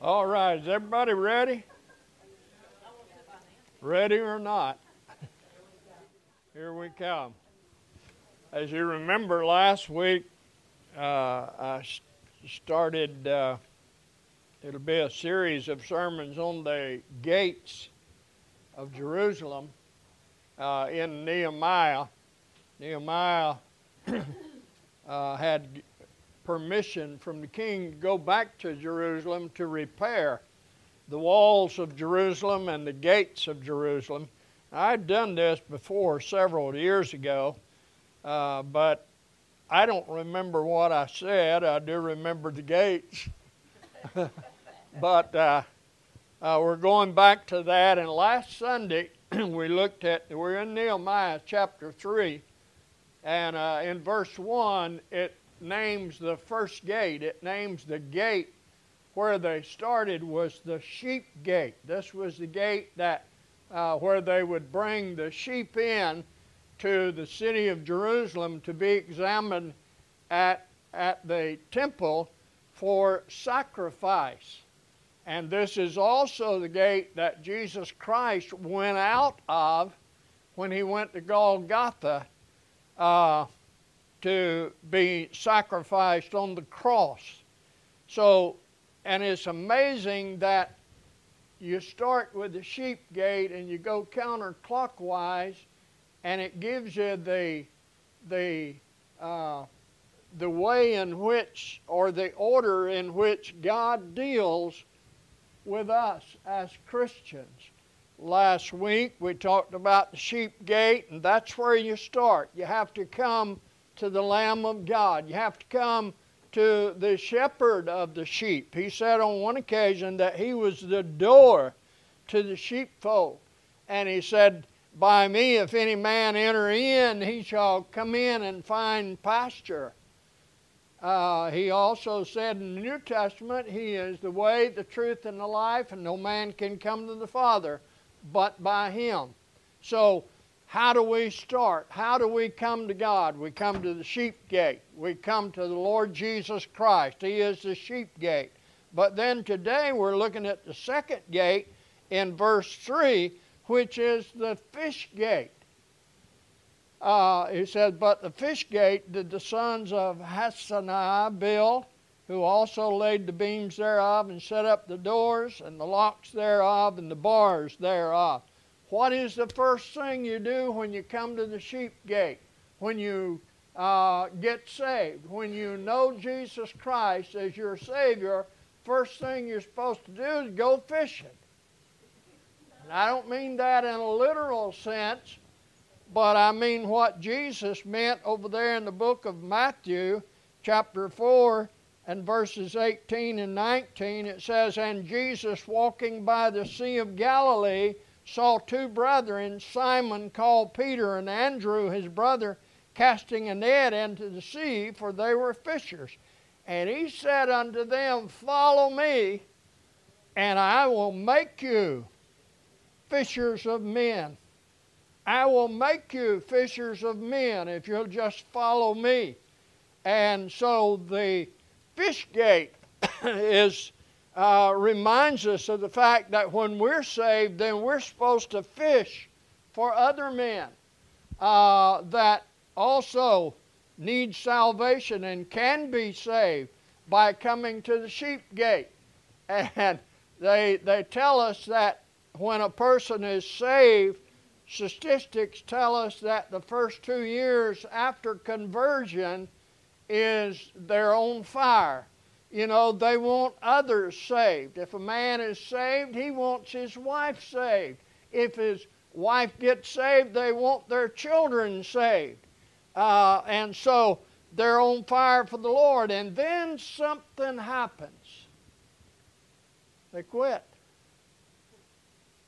All right, is everybody ready? Ready or not? Here we come. As you remember, last week uh, I started, uh, it'll be a series of sermons on the gates of Jerusalem uh, in Nehemiah. Nehemiah uh, had permission from the king to go back to Jerusalem to repair the walls of Jerusalem and the gates of Jerusalem. I'd done this before several years ago, uh, but I don't remember what I said. I do remember the gates. but uh, uh, we're going back to that. And last Sunday, we looked at, we're in Nehemiah chapter 3. And uh, in verse 1, it names the first gate. It names the gate where they started was the sheep gate. This was the gate that uh, where they would bring the sheep in to the city of Jerusalem to be examined at, at the temple for sacrifice. And this is also the gate that Jesus Christ went out of when he went to Golgotha uh, to be sacrificed on the cross. So, and it's amazing that you start with the sheep gate and you go counterclockwise, and it gives you the the uh, the way in which or the order in which God deals with us as Christians. Last week we talked about the sheep gate, and that's where you start. You have to come to the Lamb of God. You have to come to the shepherd of the sheep. He said on one occasion that he was the door to the sheepfold. And he said, By me, if any man enter in, he shall come in and find pasture. Uh, he also said in the New Testament, He is the way, the truth, and the life, and no man can come to the Father but by Him. So how do we start? How do we come to God? We come to the sheep gate. We come to the Lord Jesus Christ. He is the sheep gate. But then today we're looking at the second gate in verse 3, which is the fish gate. Uh, he says, But the fish gate did the sons of Hassenaah build, who also laid the beams thereof, and set up the doors, and the locks thereof, and the bars thereof. What is the first thing you do when you come to the sheep gate? When you uh, get saved, when you know Jesus Christ as your Savior, first thing you're supposed to do is go fishing. And I don't mean that in a literal sense, but I mean what Jesus meant over there in the book of Matthew, chapter 4, and verses 18 and 19. It says, And Jesus walking by the Sea of Galilee, saw two brethren, Simon called Peter and Andrew his brother, casting a net into the sea, for they were fishers. And he said unto them, Follow me, and I will make you fishers of men. I will make you fishers of men if you'll just follow me. And so the fish gate is uh, reminds us of the fact that when we're saved, then we're supposed to fish for other men uh, that also need salvation and can be saved by coming to the sheep gate. And they, they tell us that when a person is saved, statistics tell us that the first two years after conversion is their own fire you know, they want others saved. If a man is saved, he wants his wife saved. If his wife gets saved, they want their children saved. Uh, and so they're on fire for the Lord. And then something happens. They quit.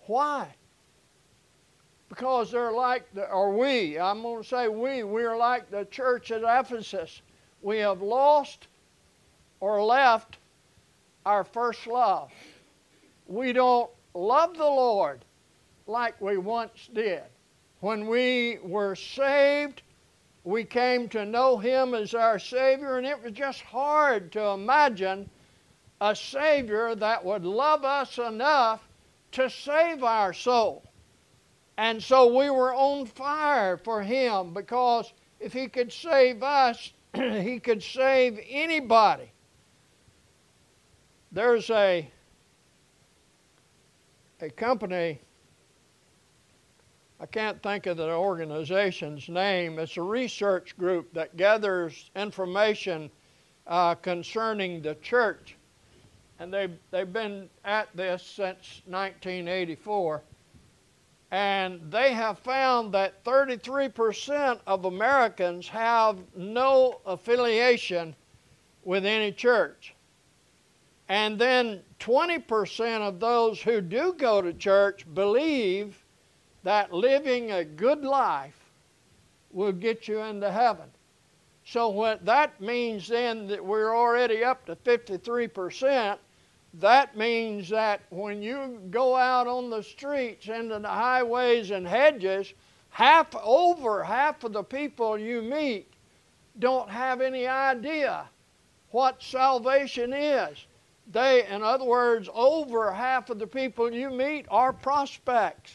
Why? Because they're like, the, or we, I'm going to say we, we're like the church at Ephesus. We have lost or left our first love. We don't love the Lord like we once did. When we were saved, we came to know Him as our Savior, and it was just hard to imagine a Savior that would love us enough to save our soul. And so we were on fire for Him because if He could save us, He could save anybody. There's a, a company, I can't think of the organization's name, it's a research group that gathers information uh, concerning the church. And they've, they've been at this since 1984. And they have found that 33% of Americans have no affiliation with any church. And then 20% of those who do go to church believe that living a good life will get you into heaven. So what that means then that we're already up to 53%, that means that when you go out on the streets into the highways and hedges, half over half of the people you meet don't have any idea what salvation is. They, in other words, over half of the people you meet are prospects.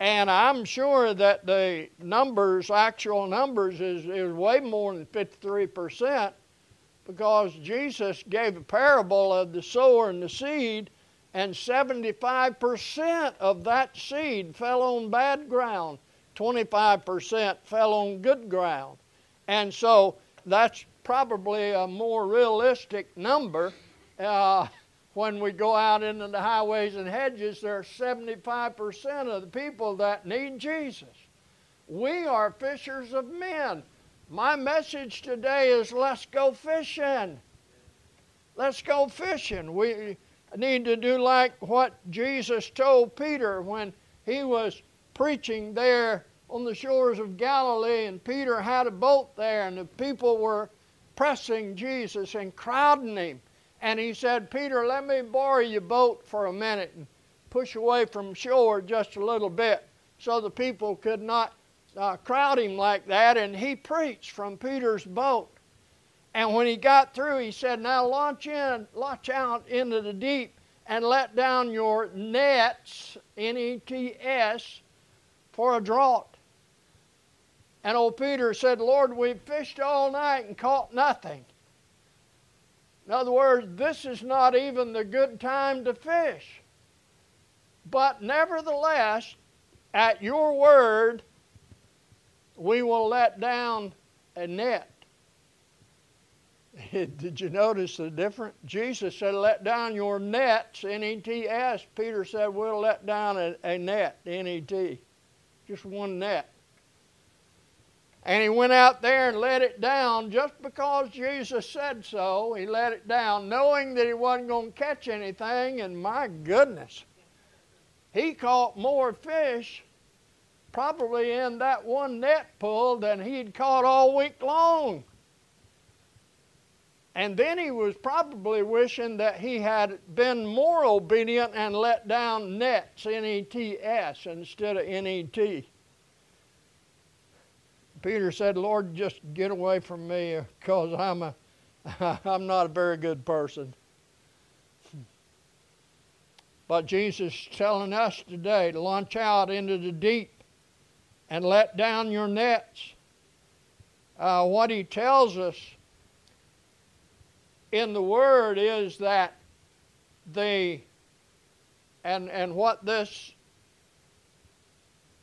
And I'm sure that the numbers, actual numbers, is, is way more than 53% because Jesus gave a parable of the sower and the seed, and 75% of that seed fell on bad ground, 25% fell on good ground. And so that's probably a more realistic number. Uh, when we go out into the highways and hedges, there are 75% of the people that need Jesus. We are fishers of men. My message today is let's go fishing. Let's go fishing. We need to do like what Jesus told Peter when he was preaching there on the shores of Galilee, and Peter had a boat there, and the people were pressing Jesus and crowding him. And he said, Peter, let me borrow your boat for a minute and push away from shore just a little bit so the people could not uh, crowd him like that, and he preached from Peter's boat. And when he got through, he said, Now launch in, launch out into the deep and let down your nets, N E T S, for a draught. And old Peter said, Lord, we've fished all night and caught nothing. In other words, this is not even the good time to fish. But nevertheless, at your word, we will let down a net. Did you notice the difference? Jesus said, Let down your nets, N E T S. Peter said, We'll let down a, a net, N E T. Just one net. And he went out there and let it down just because Jesus said so. He let it down, knowing that he wasn't going to catch anything. And my goodness, he caught more fish probably in that one net pull than he'd caught all week long. And then he was probably wishing that he had been more obedient and let down nets, N E T S, instead of N E T. Peter said, Lord, just get away from me because I'm, a, I'm not a very good person. But Jesus is telling us today to launch out into the deep and let down your nets. Uh, what he tells us in the Word is that the and and what this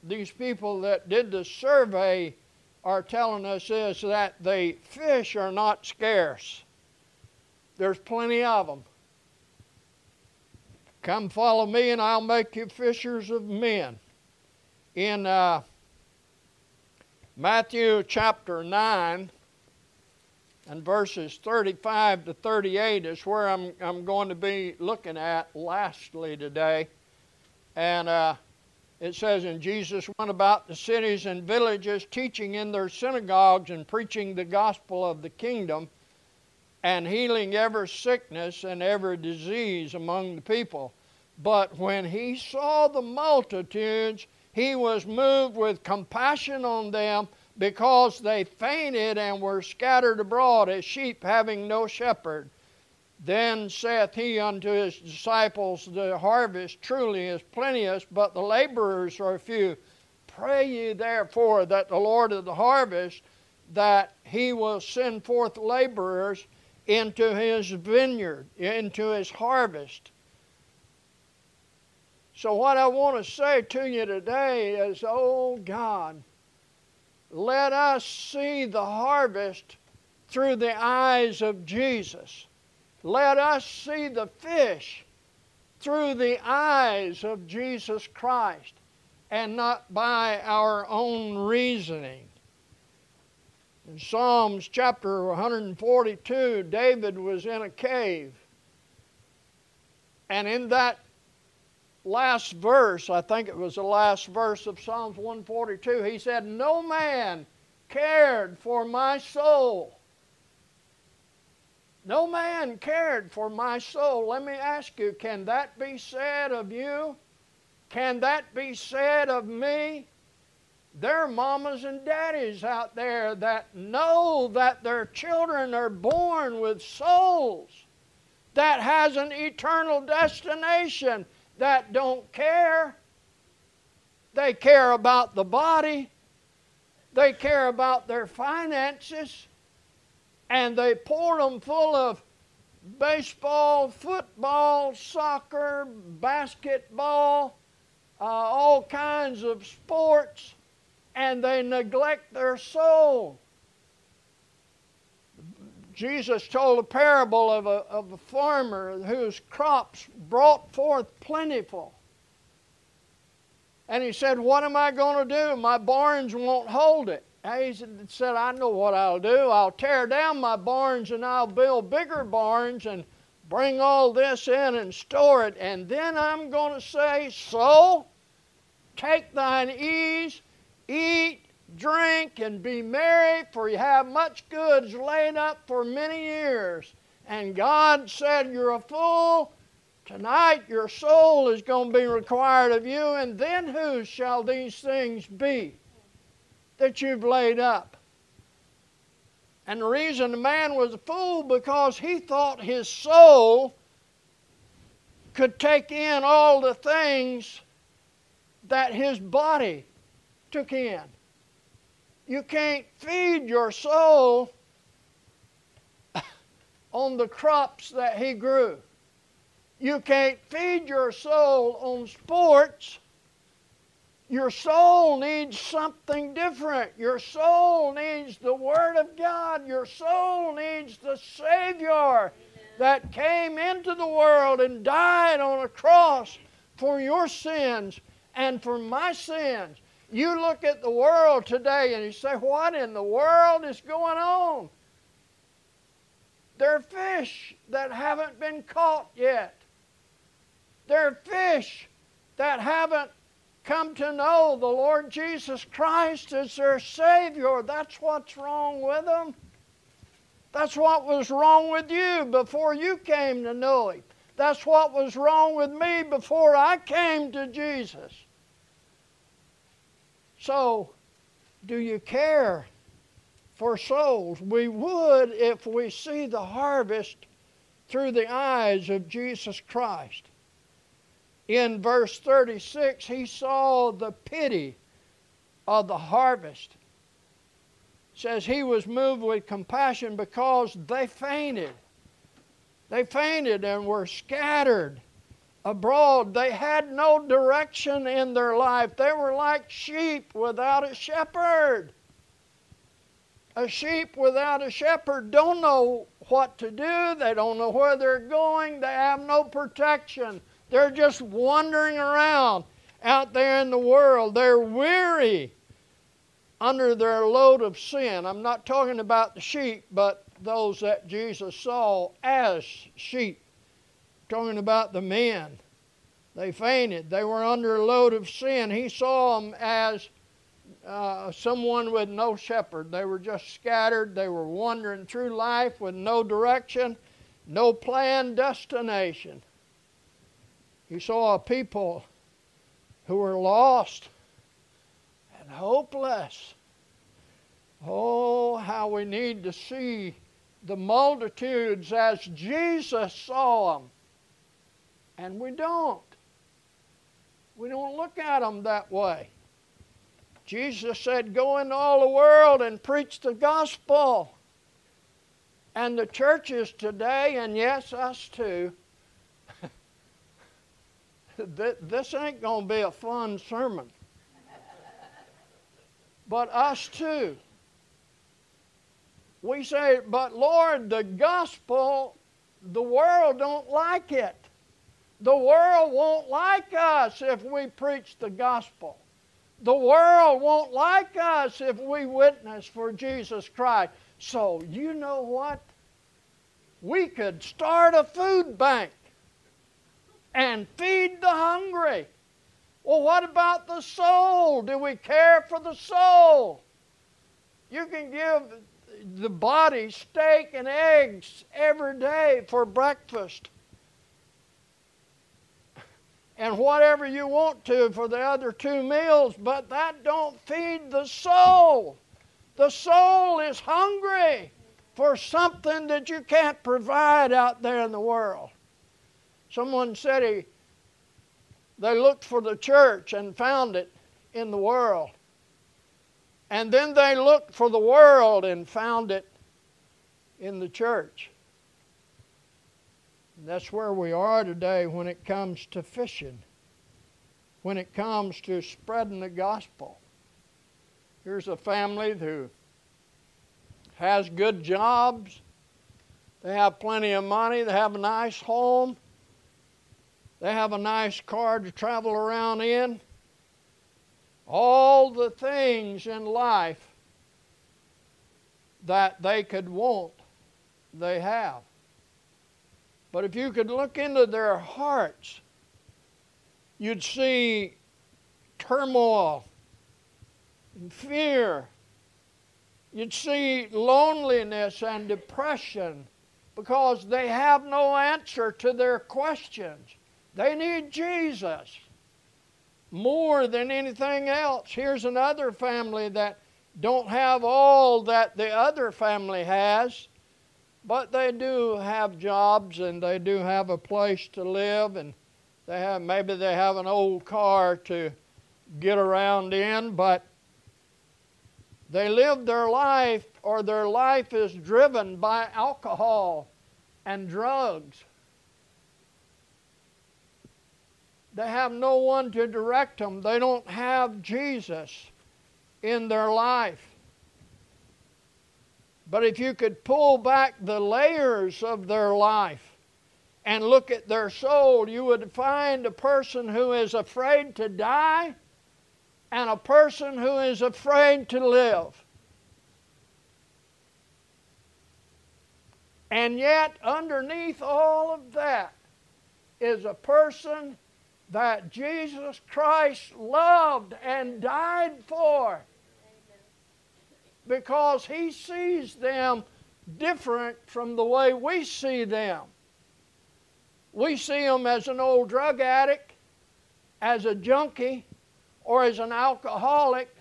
these people that did the survey are telling us is that the fish are not scarce. There's plenty of them. Come follow me, and I'll make you fishers of men. In uh, Matthew chapter 9 and verses 35 to 38 is where I'm, I'm going to be looking at lastly today. And uh, it says, And Jesus went about the cities and villages, teaching in their synagogues and preaching the gospel of the kingdom, and healing every sickness and every disease among the people. But when he saw the multitudes, he was moved with compassion on them because they fainted and were scattered abroad as sheep having no shepherd. Then saith he unto his disciples, The harvest truly is plenteous, but the laborers are few. Pray ye therefore that the Lord of the harvest, that he will send forth laborers into his vineyard, into his harvest. So, what I want to say to you today is, oh God, let us see the harvest through the eyes of Jesus. Let us see the fish through the eyes of Jesus Christ and not by our own reasoning. In Psalms chapter 142, David was in a cave. And in that last verse, I think it was the last verse of Psalms 142, he said, No man cared for my soul. No man cared for my soul. Let me ask you, can that be said of you? Can that be said of me? There are mamas and daddies out there that know that their children are born with souls that has an eternal destination that don't care. They care about the body. They care about their finances and they poured them full of baseball, football, soccer, basketball, uh, all kinds of sports, and they neglect their soul. Jesus told a parable of a, of a farmer whose crops brought forth plentiful. And he said, What am I going to do? My barns won't hold it. He said, I know what I'll do. I'll tear down my barns and I'll build bigger barns and bring all this in and store it. And then I'm going to say, So, take thine ease, eat, drink, and be merry, for you have much goods laid up for many years. And God said, You're a fool. Tonight your soul is going to be required of you, and then whose shall these things be? That you've laid up. And the reason the man was a fool because he thought his soul could take in all the things that his body took in. You can't feed your soul on the crops that he grew. You can't feed your soul on sports your soul needs something different. Your soul needs the Word of God. Your soul needs the Savior Amen. that came into the world and died on a cross for your sins and for my sins. You look at the world today and you say, What in the world is going on? There are fish that haven't been caught yet. There are fish that haven't come to know the Lord Jesus Christ as their Savior. That's what's wrong with them. That's what was wrong with you before you came to know Him. That's what was wrong with me before I came to Jesus. So, do you care for souls? We would if we see the harvest through the eyes of Jesus Christ in verse 36, he saw the pity of the harvest. It says he was moved with compassion because they fainted. They fainted and were scattered abroad. They had no direction in their life. They were like sheep without a shepherd. A sheep without a shepherd don't know what to do. They don't know where they're going. They have no protection. They're just wandering around out there in the world. They're weary under their load of sin. I'm not talking about the sheep, but those that Jesus saw as sheep. I'm talking about the men. They fainted. They were under a load of sin. He saw them as uh, someone with no shepherd. They were just scattered. They were wandering through life with no direction, no planned destination. He saw a people who were lost and hopeless. Oh, how we need to see the multitudes as Jesus saw them. And we don't. We don't look at them that way. Jesus said, Go into all the world and preach the gospel. And the churches today, and yes, us too, this ain't going to be a fun sermon. But us too. We say, but Lord, the gospel, the world don't like it. The world won't like us if we preach the gospel. The world won't like us if we witness for Jesus Christ. So, you know what? We could start a food bank and feed the hungry. Well, what about the soul? Do we care for the soul? You can give the body steak and eggs every day for breakfast and whatever you want to for the other two meals, but that don't feed the soul. The soul is hungry for something that you can't provide out there in the world. Someone said he, they looked for the church and found it in the world. And then they looked for the world and found it in the church. That's where we are today when it comes to fishing, when it comes to spreading the gospel. Here's a family who has good jobs, they have plenty of money, they have a nice home, they have a nice car to travel around in. All the things in life that they could want, they have. But if you could look into their hearts, you'd see turmoil and fear. You'd see loneliness and depression because they have no answer to their questions. They need Jesus more than anything else. Here's another family that don't have all that the other family has. But they do have jobs and they do have a place to live and they have maybe they have an old car to get around in, but they live their life or their life is driven by alcohol and drugs. They have no one to direct them. They don't have Jesus in their life. But if you could pull back the layers of their life and look at their soul, you would find a person who is afraid to die and a person who is afraid to live. And yet, underneath all of that is a person that Jesus Christ loved and died for because He sees them different from the way we see them. We see them as an old drug addict, as a junkie, or as an alcoholic.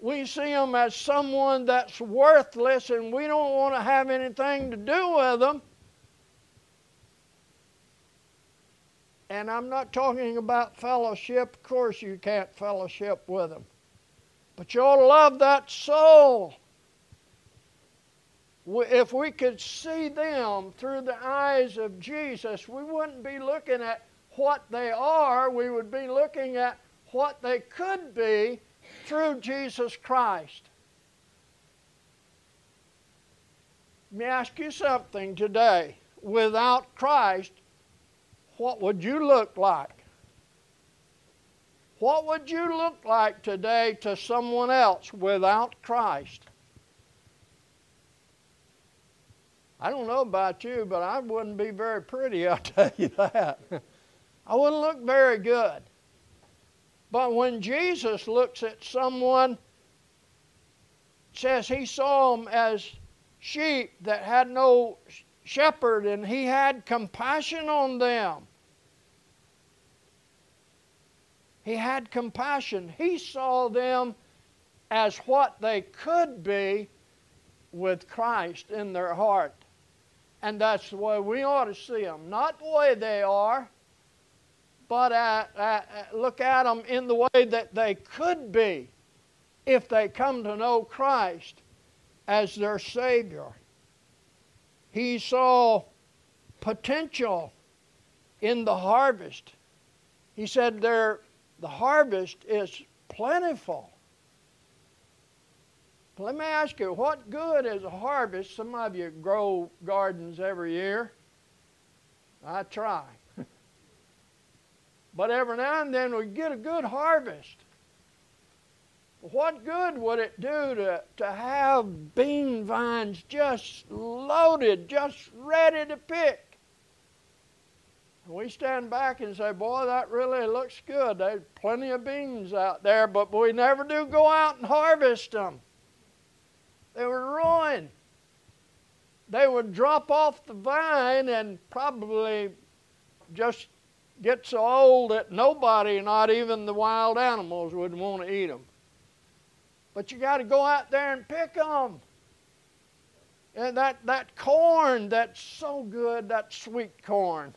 We see them as someone that's worthless and we don't want to have anything to do with them. And I'm not talking about fellowship. Of course, you can't fellowship with them. But you ought to love that soul. If we could see them through the eyes of Jesus, we wouldn't be looking at what they are, we would be looking at what they could be through Jesus Christ. Let me ask you something today. Without Christ, what would you look like? What would you look like today to someone else without Christ? I don't know about you, but I wouldn't be very pretty, I'll tell you that. I wouldn't look very good. But when Jesus looks at someone, says he saw them as sheep that had no shepherd and he had compassion on them. He had compassion. He saw them as what they could be with Christ in their heart. And that's the way we ought to see them. Not the way they are, but at, at, look at them in the way that they could be if they come to know Christ as their Savior. He saw potential in the harvest. He said there the harvest is plentiful. Let me ask you, what good is a harvest? Some of you grow gardens every year. I try. but every now and then we get a good harvest. What good would it do to, to have bean vines just loaded, just ready to pick? We stand back and say, Boy, that really looks good. There's plenty of beans out there, but we never do go out and harvest them. They were ruined. They would drop off the vine and probably just get so old that nobody, not even the wild animals, would want to eat them. But you got to go out there and pick them. And that, that corn that's so good, that sweet corn,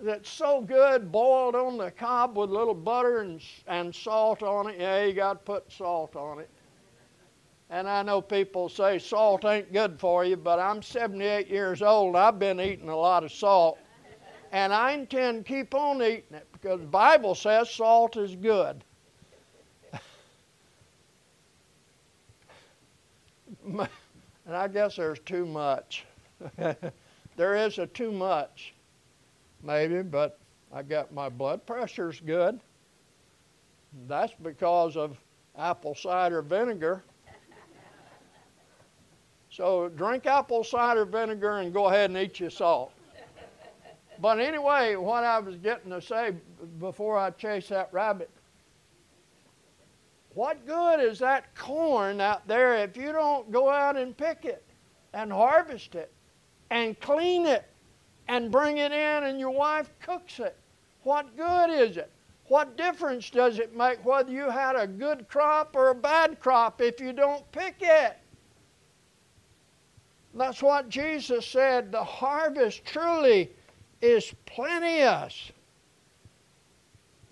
that's so good boiled on the cob with a little butter and, and salt on it. Yeah, you got to put salt on it. And I know people say salt ain't good for you, but I'm 78 years old. I've been eating a lot of salt. And I intend to keep on eating it because the Bible says salt is good. and I guess there's too much. there is a too much, maybe, but I got my blood pressure's good. That's because of apple cider vinegar. So drink apple cider vinegar and go ahead and eat your salt. But anyway, what I was getting to say before I chase that rabbit, what good is that corn out there if you don't go out and pick it and harvest it and clean it and bring it in and your wife cooks it? What good is it? What difference does it make whether you had a good crop or a bad crop if you don't pick it? That's what Jesus said. The harvest truly is plenteous.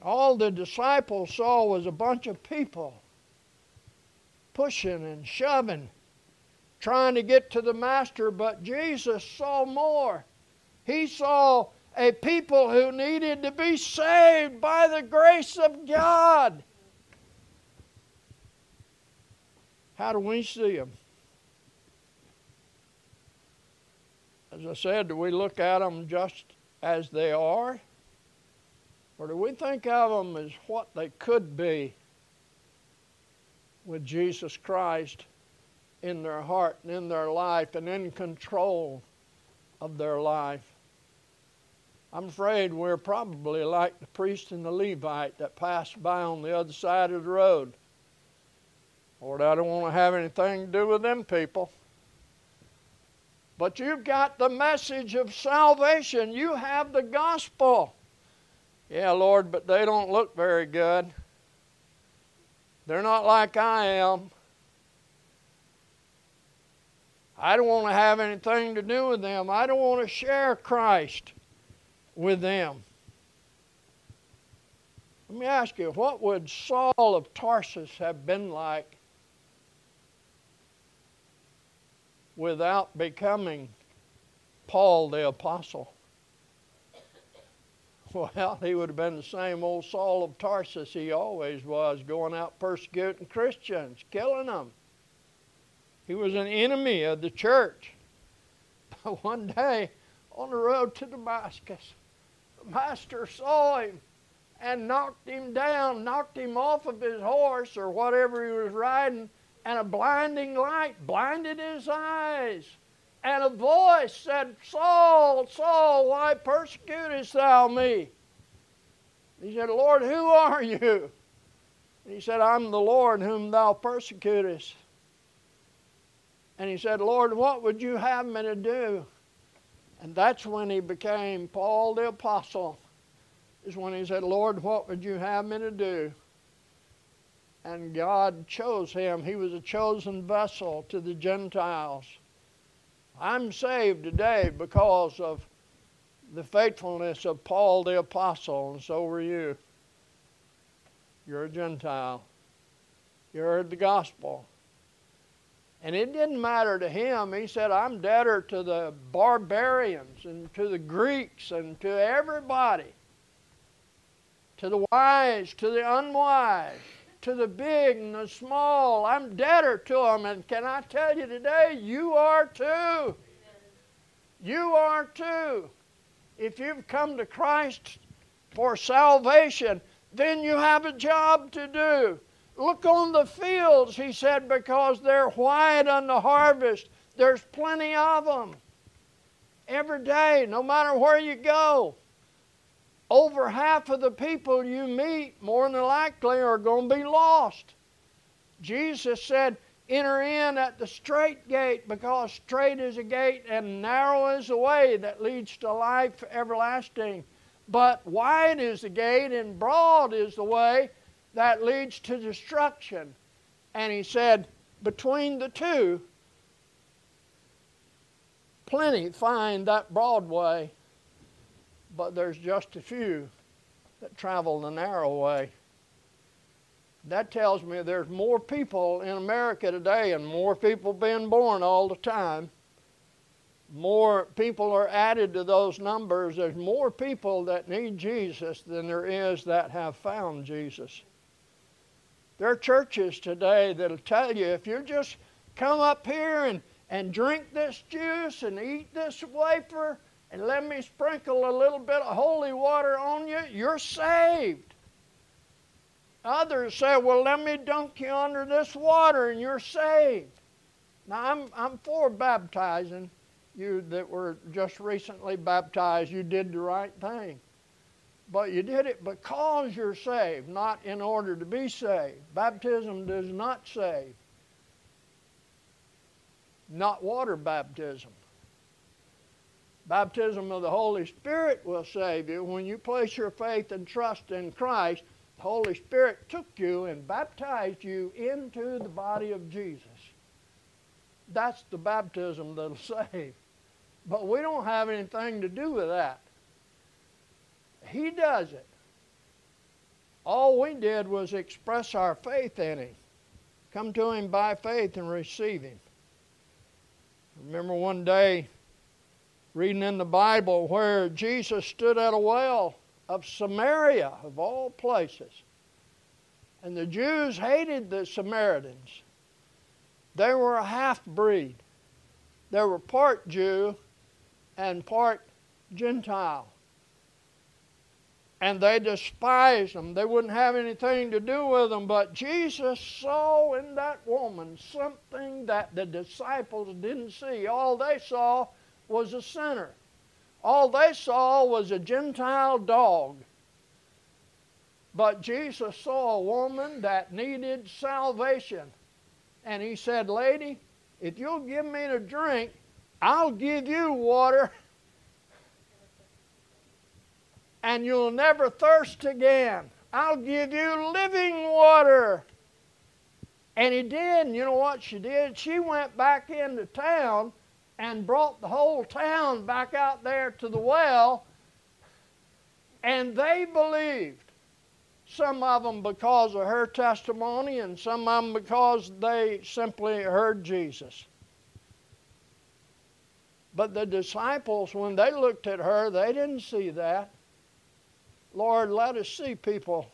All the disciples saw was a bunch of people pushing and shoving, trying to get to the Master, but Jesus saw more. He saw a people who needed to be saved by the grace of God. How do we see them? As I said, do we look at them just as they are? Or do we think of them as what they could be with Jesus Christ in their heart and in their life and in control of their life? I'm afraid we're probably like the priest and the Levite that passed by on the other side of the road. Lord, I don't want to have anything to do with them people. But you've got the message of salvation. You have the gospel. Yeah, Lord, but they don't look very good. They're not like I am. I don't want to have anything to do with them. I don't want to share Christ with them. Let me ask you, what would Saul of Tarsus have been like without becoming Paul the Apostle? Well, he would have been the same old Saul of Tarsus he always was, going out persecuting Christians, killing them. He was an enemy of the church. But one day, on the road to Damascus, master saw him and knocked him down, knocked him off of his horse or whatever he was riding, and a blinding light blinded his eyes. And a voice said, Saul, Saul, why persecutest thou me? He said, Lord, who are you? And he said, I'm the Lord whom thou persecutest. And he said, Lord, what would you have me to do? And that's when he became Paul the Apostle, is when he said, Lord, what would you have me to do? and God chose him. He was a chosen vessel to the Gentiles. I'm saved today because of the faithfulness of Paul the Apostle, and so were you. You're a Gentile. You heard the gospel. And it didn't matter to him. He said, I'm debtor to the barbarians and to the Greeks and to everybody, to the wise, to the unwise, to the big and the small. I'm debtor to them. And can I tell you today, you are too. You are too. If you've come to Christ for salvation, then you have a job to do. Look on the fields, he said, because they're white on the harvest. There's plenty of them. Every day, no matter where you go. Over half of the people you meet, more than likely, are going to be lost. Jesus said, Enter in at the straight gate, because straight is a gate and narrow is the way that leads to life everlasting. But wide is the gate and broad is the way that leads to destruction. And he said, between the two, plenty find that broad way, but there's just a few that travel the narrow way. That tells me there's more people in America today and more people being born all the time. More people are added to those numbers. There's more people that need Jesus than there is that have found Jesus. There are churches today that'll tell you if you just come up here and, and drink this juice and eat this wafer and let me sprinkle a little bit of holy water on you, you're saved. Others say, well, let me dunk you under this water and you're saved. Now, I'm, I'm for baptizing you that were just recently baptized. You did the right thing. But you did it because you're saved, not in order to be saved. Baptism does not save. Not water baptism. Baptism of the Holy Spirit will save you. When you place your faith and trust in Christ, the Holy Spirit took you and baptized you into the body of Jesus. That's the baptism that'll save. But we don't have anything to do with that. He does it. All we did was express our faith in Him. Come to Him by faith and receive Him. remember one day reading in the Bible where Jesus stood at a well of Samaria, of all places. And the Jews hated the Samaritans. They were a half breed. They were part Jew and part Gentile and they despised them. They wouldn't have anything to do with them. But Jesus saw in that woman something that the disciples didn't see. All they saw was a sinner, all they saw was a Gentile dog. But Jesus saw a woman that needed salvation. And he said, Lady, if you'll give me to drink, I'll give you water and you'll never thirst again. I'll give you living water. And he did. And you know what she did? She went back into town and brought the whole town back out there to the well. And they believed. Some of them because of her testimony, and some of them because they simply heard Jesus. But the disciples, when they looked at her, they didn't see that. Lord, let us see people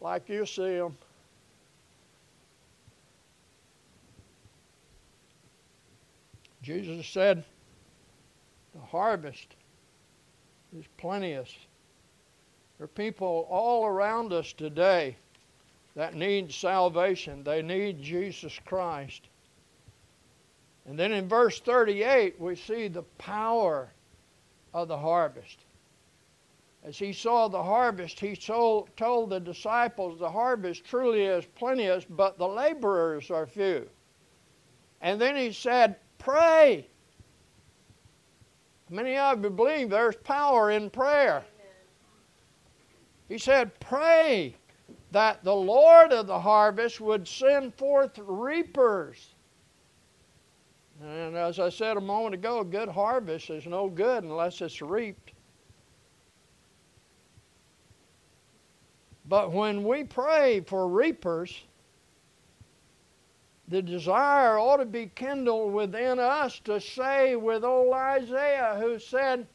like you see them. Jesus said, The harvest is plenteous. There are people all around us today that need salvation. They need Jesus Christ. And then in verse 38, we see the power of the harvest. As he saw the harvest, he told, told the disciples, The harvest truly is plenteous, but the laborers are few. And then he said, Pray. Many of you believe there's power in prayer. He said, Pray that the Lord of the harvest would send forth reapers. And as I said a moment ago, a good harvest is no good unless it's reaped. But when we pray for reapers, the desire ought to be kindled within us to say with old Isaiah, who said,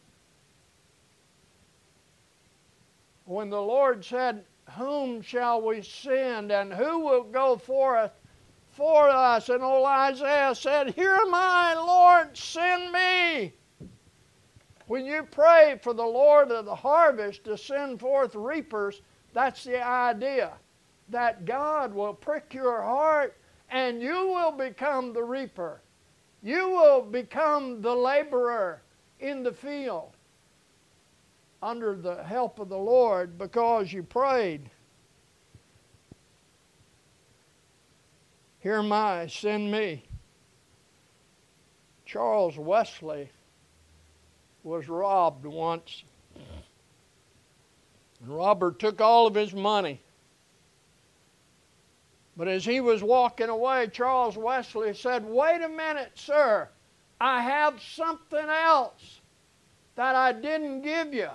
when the Lord said, Whom shall we send and who will go forth for us? And old Isaiah said, Here am I, Lord, send me. When you pray for the Lord of the harvest to send forth reapers, that's the idea. That God will prick your heart and you will become the reaper. You will become the laborer in the field under the help of the Lord because you prayed. Here am I, send me. Charles Wesley was robbed once. And Robert took all of his money. But as he was walking away, Charles Wesley said, Wait a minute, sir. I have something else that I didn't give you.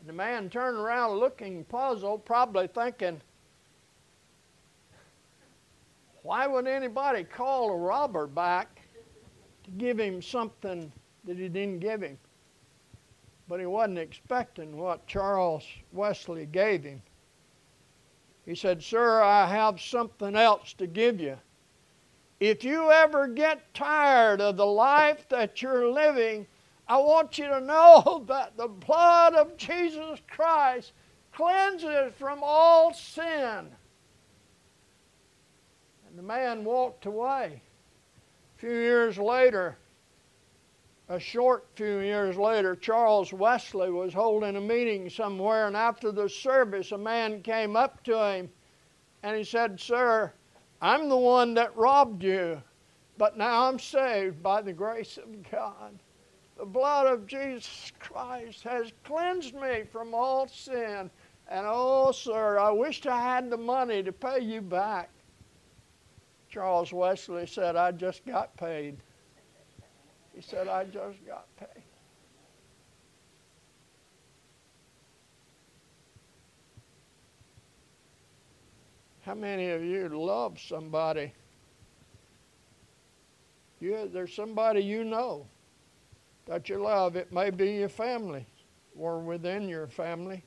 And the man turned around looking puzzled, probably thinking, why would anybody call a robber back to give him something that he didn't give him? But he wasn't expecting what Charles Wesley gave him. He said, Sir, I have something else to give you. If you ever get tired of the life that you're living, I want you to know that the blood of Jesus Christ cleanses from all sin. And the man walked away. A few years later, a short few years later, Charles Wesley was holding a meeting somewhere, and after the service, a man came up to him and he said, Sir, I'm the one that robbed you, but now I'm saved by the grace of God. The blood of Jesus Christ has cleansed me from all sin. And oh, sir, I wished I had the money to pay you back. Charles Wesley said, I just got paid. He said, I just got paid. How many of you love somebody? You, there's somebody you know that you love. It may be your family or within your family.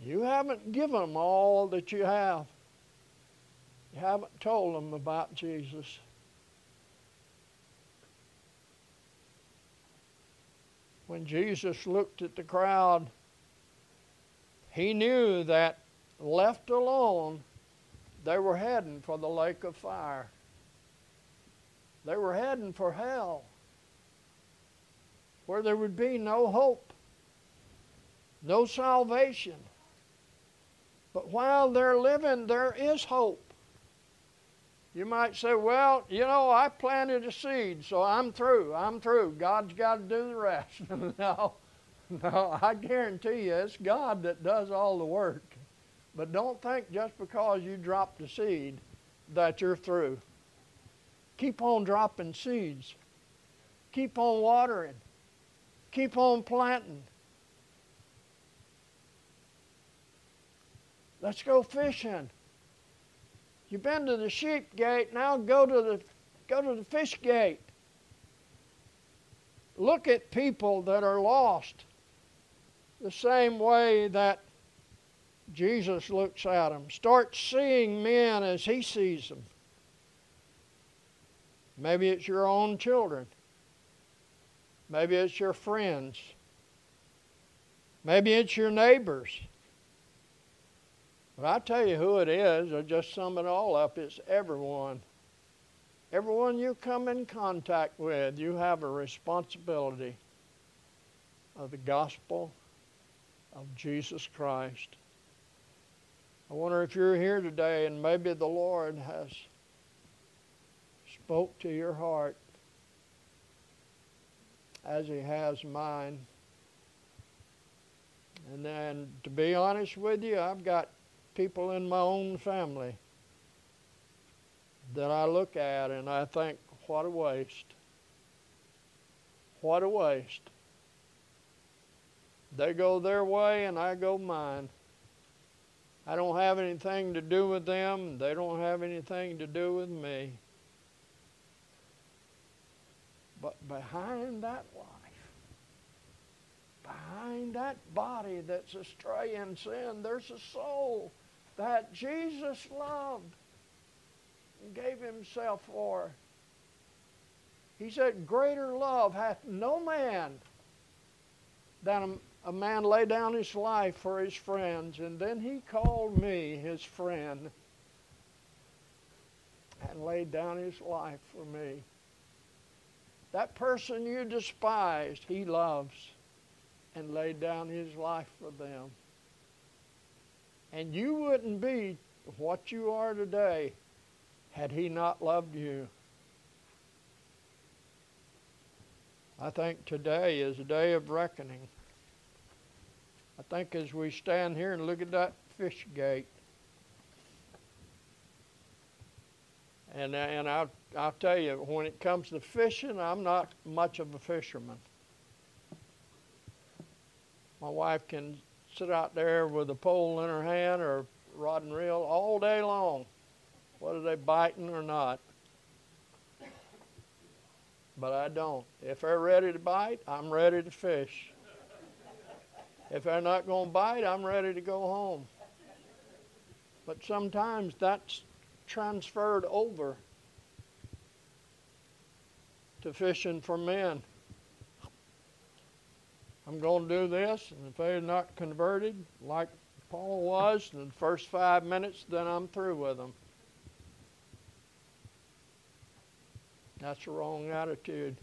You haven't given them all that you have. You haven't told them about Jesus. When Jesus looked at the crowd, he knew that left alone, they were heading for the lake of fire. They were heading for hell, where there would be no hope, no salvation. But while they're living, there is hope. You might say, well, you know, I planted a seed, so I'm through. I'm through. God's got to do the rest. no, no, I guarantee you, it's God that does all the work. But don't think just because you dropped a seed that you're through. Keep on dropping seeds. Keep on watering. Keep on planting. Let's go fishing. You've been to the sheep gate, now go to the go to the fish gate. Look at people that are lost the same way that Jesus looks at them. Start seeing men as he sees them. Maybe it's your own children. Maybe it's your friends. Maybe it's your neighbors. But I tell you who it is, I just sum it all up, it's everyone. Everyone you come in contact with, you have a responsibility of the gospel of Jesus Christ. I wonder if you're here today and maybe the Lord has spoke to your heart as he has mine. And then, to be honest with you, I've got people in my own family that I look at and I think, what a waste. What a waste. They go their way and I go mine. I don't have anything to do with them. They don't have anything to do with me. But behind that life, behind that body that's astray in sin, there's a soul that Jesus loved and gave himself for. He said, Greater love hath no man than a, a man lay down his life for his friends. And then he called me his friend and laid down his life for me. That person you despised, he loves and laid down his life for them. And you wouldn't be what you are today had he not loved you. I think today is a day of reckoning. I think as we stand here and look at that fish gate, and and I'll I'll tell you when it comes to fishing, I'm not much of a fisherman. My wife can sit out there with a pole in her hand or rod and reel all day long, whether they biting or not. But I don't. If they're ready to bite, I'm ready to fish. If they're not going to bite, I'm ready to go home. But sometimes that's transferred over to fishing for men. I'm going to do this, and if they're not converted, like Paul was in the first five minutes, then I'm through with them. That's the wrong attitude.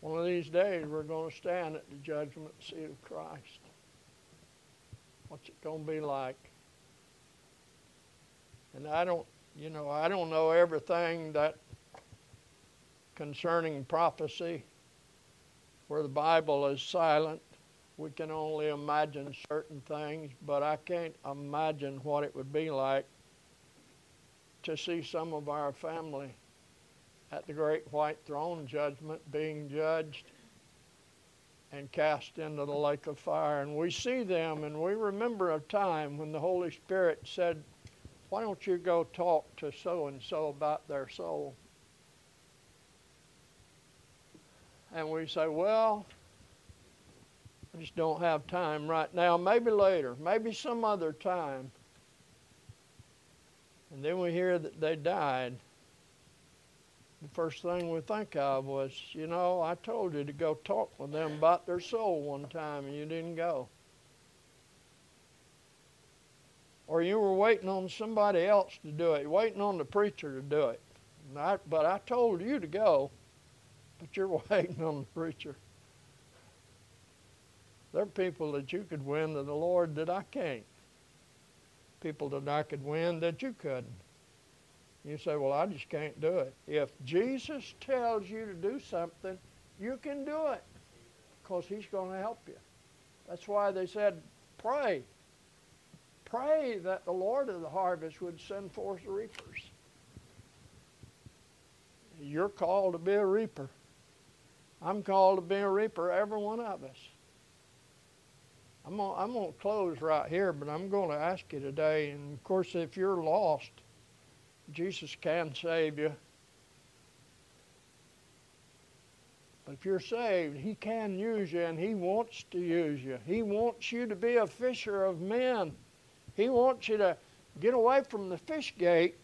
One of these days, we're going to stand at the judgment seat of Christ. What's it going to be like? And I don't, you know, I don't know everything that concerning prophecy, where the Bible is silent. We can only imagine certain things, but I can't imagine what it would be like to see some of our family at the great white throne judgment being judged and cast into the lake of fire. And we see them and we remember a time when the Holy Spirit said, Why don't you go talk to so and so about their soul? And we say, Well, I just don't have time right now. Maybe later, maybe some other time. And then we hear that they died. The first thing we think of was, you know, I told you to go talk with them about their soul one time and you didn't go. Or you were waiting on somebody else to do it, waiting on the preacher to do it. I, but I told you to go, but you're waiting on the preacher. There are people that you could win to the Lord that I can't people that I could win that you couldn't. You say, Well, I just can't do it. If Jesus tells you to do something, you can do it because He's going to help you. That's why they said, Pray. Pray that the Lord of the harvest would send forth reapers. You're called to be a reaper. I'm called to be a reaper, every one of us. I'm gonna, I'm going to close right here, but I'm going to ask you today. And of course, if you're lost, Jesus can save you. But if you're saved, He can use you and He wants to use you. He wants you to be a fisher of men. He wants you to get away from the fish gate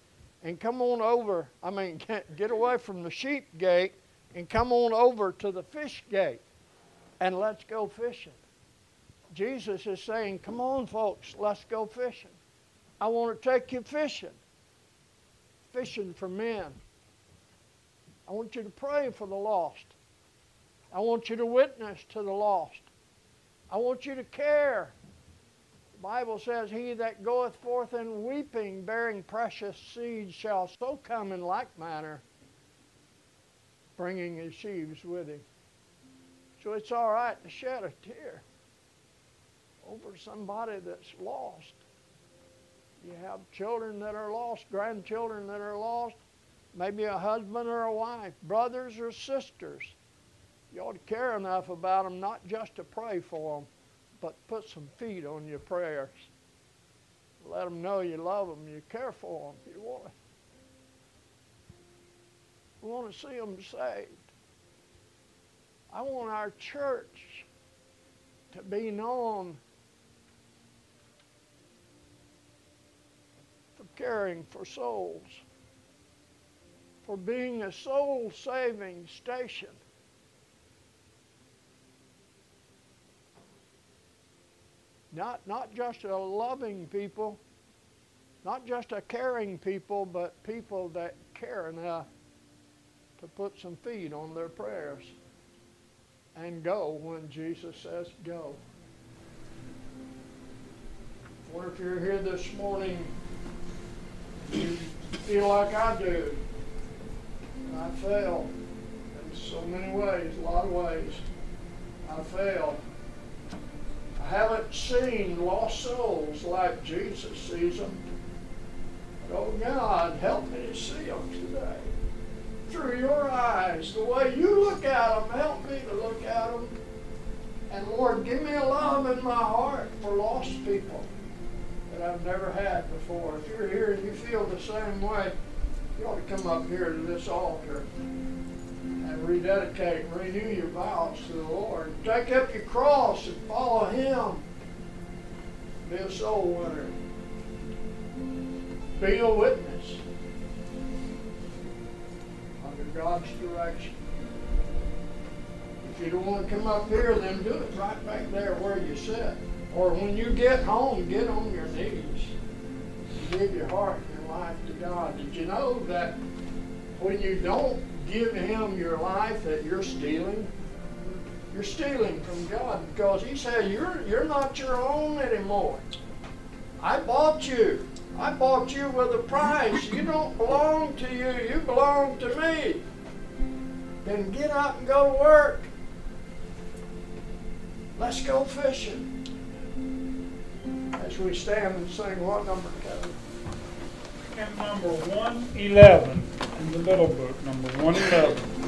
and come on over. I mean, get away from the sheep gate and come on over to the fish gate and let's go fishing. Jesus is saying, Come on, folks, let's go fishing. I want to take you fishing. Fishing for men. I want you to pray for the lost. I want you to witness to the lost. I want you to care. The Bible says, He that goeth forth in weeping, bearing precious seed, shall so come in like manner, bringing his sheaves with him. So it's all right to shed a tear over somebody that's lost. You have children that are lost, grandchildren that are lost, maybe a husband or a wife, brothers or sisters. You ought to care enough about them not just to pray for them, but put some feet on your prayers. Let them know you love them, you care for them. You want to, you want to see them saved. I want our church to be known for caring for souls, for being a soul saving station. Not, not just a loving people, not just a caring people, but people that care enough to put some feet on their prayers and go when Jesus says go. Or if you're here this morning, you feel like I do. I fail in so many ways, a lot of ways. I fail. I haven't seen lost souls like Jesus sees them. But oh God, help me to see them today. Through your eyes, the way you look at them, help me to look at them. And Lord, give me a love in my heart for lost people that I've never had before. If you're here and you feel the same way, you ought to come up here to this altar and rededicate and renew your vows to the Lord. Take up your cross and follow Him. Be a soul winner. Be a witness God's direction. If you don't want to come up here, then do it right back there where you sit. Or when you get home, get on your knees and give your heart and your life to God. Did you know that when you don't give Him your life, that you're stealing? You're stealing from God because He said you're you're not your own anymore. I bought you. I bought you with a price. You don't belong to you. You belong to me. Then get up and go to work. Let's go fishing. As we stand and sing, what number, Kevin? And number 111 in the little book, number 111.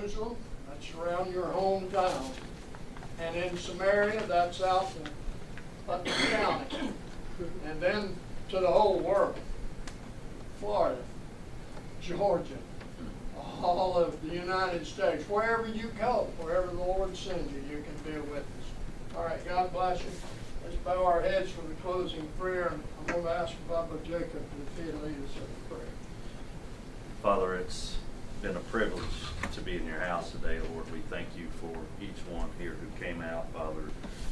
Jerusalem, that's around your hometown. And in Samaria, that's out in Putnam County. And then to the whole world. Florida, Georgia, all of the United States. Wherever you go, wherever the Lord sends you, you can be a witness. All right, God bless you. Let's bow our heads for the closing prayer. And I'm going to ask Bubba Jacob if he'd lead us in the prayer. Father, it's been a privilege to be in your house today, Lord. We thank you for each one here who came out, Father.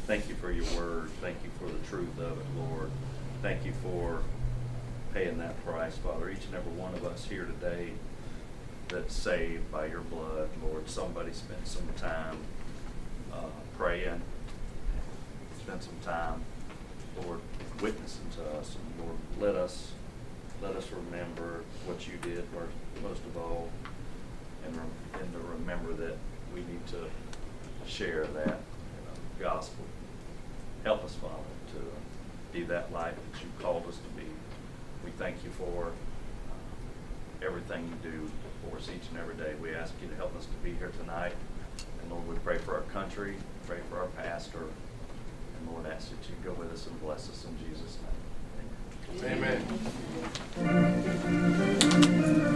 Thank you for your word. Thank you for the truth of it, Lord. Thank you for paying that price, Father. Each and every one of us here today that's saved by your blood, Lord. Somebody spent some time uh, praying, spent some time, Lord, witnessing to us. And Lord, let us let us remember what you did first, most of all, and, and to remember that we need to share that uh, gospel. Help us, Father, to be that light that you called us to be. We thank you for uh, everything you do for us each and every day. We ask you to help us to be here tonight. And Lord, we pray for our country, pray for our pastor, and Lord, ask that you go with us and bless us in Jesus' name. Amen. Amen.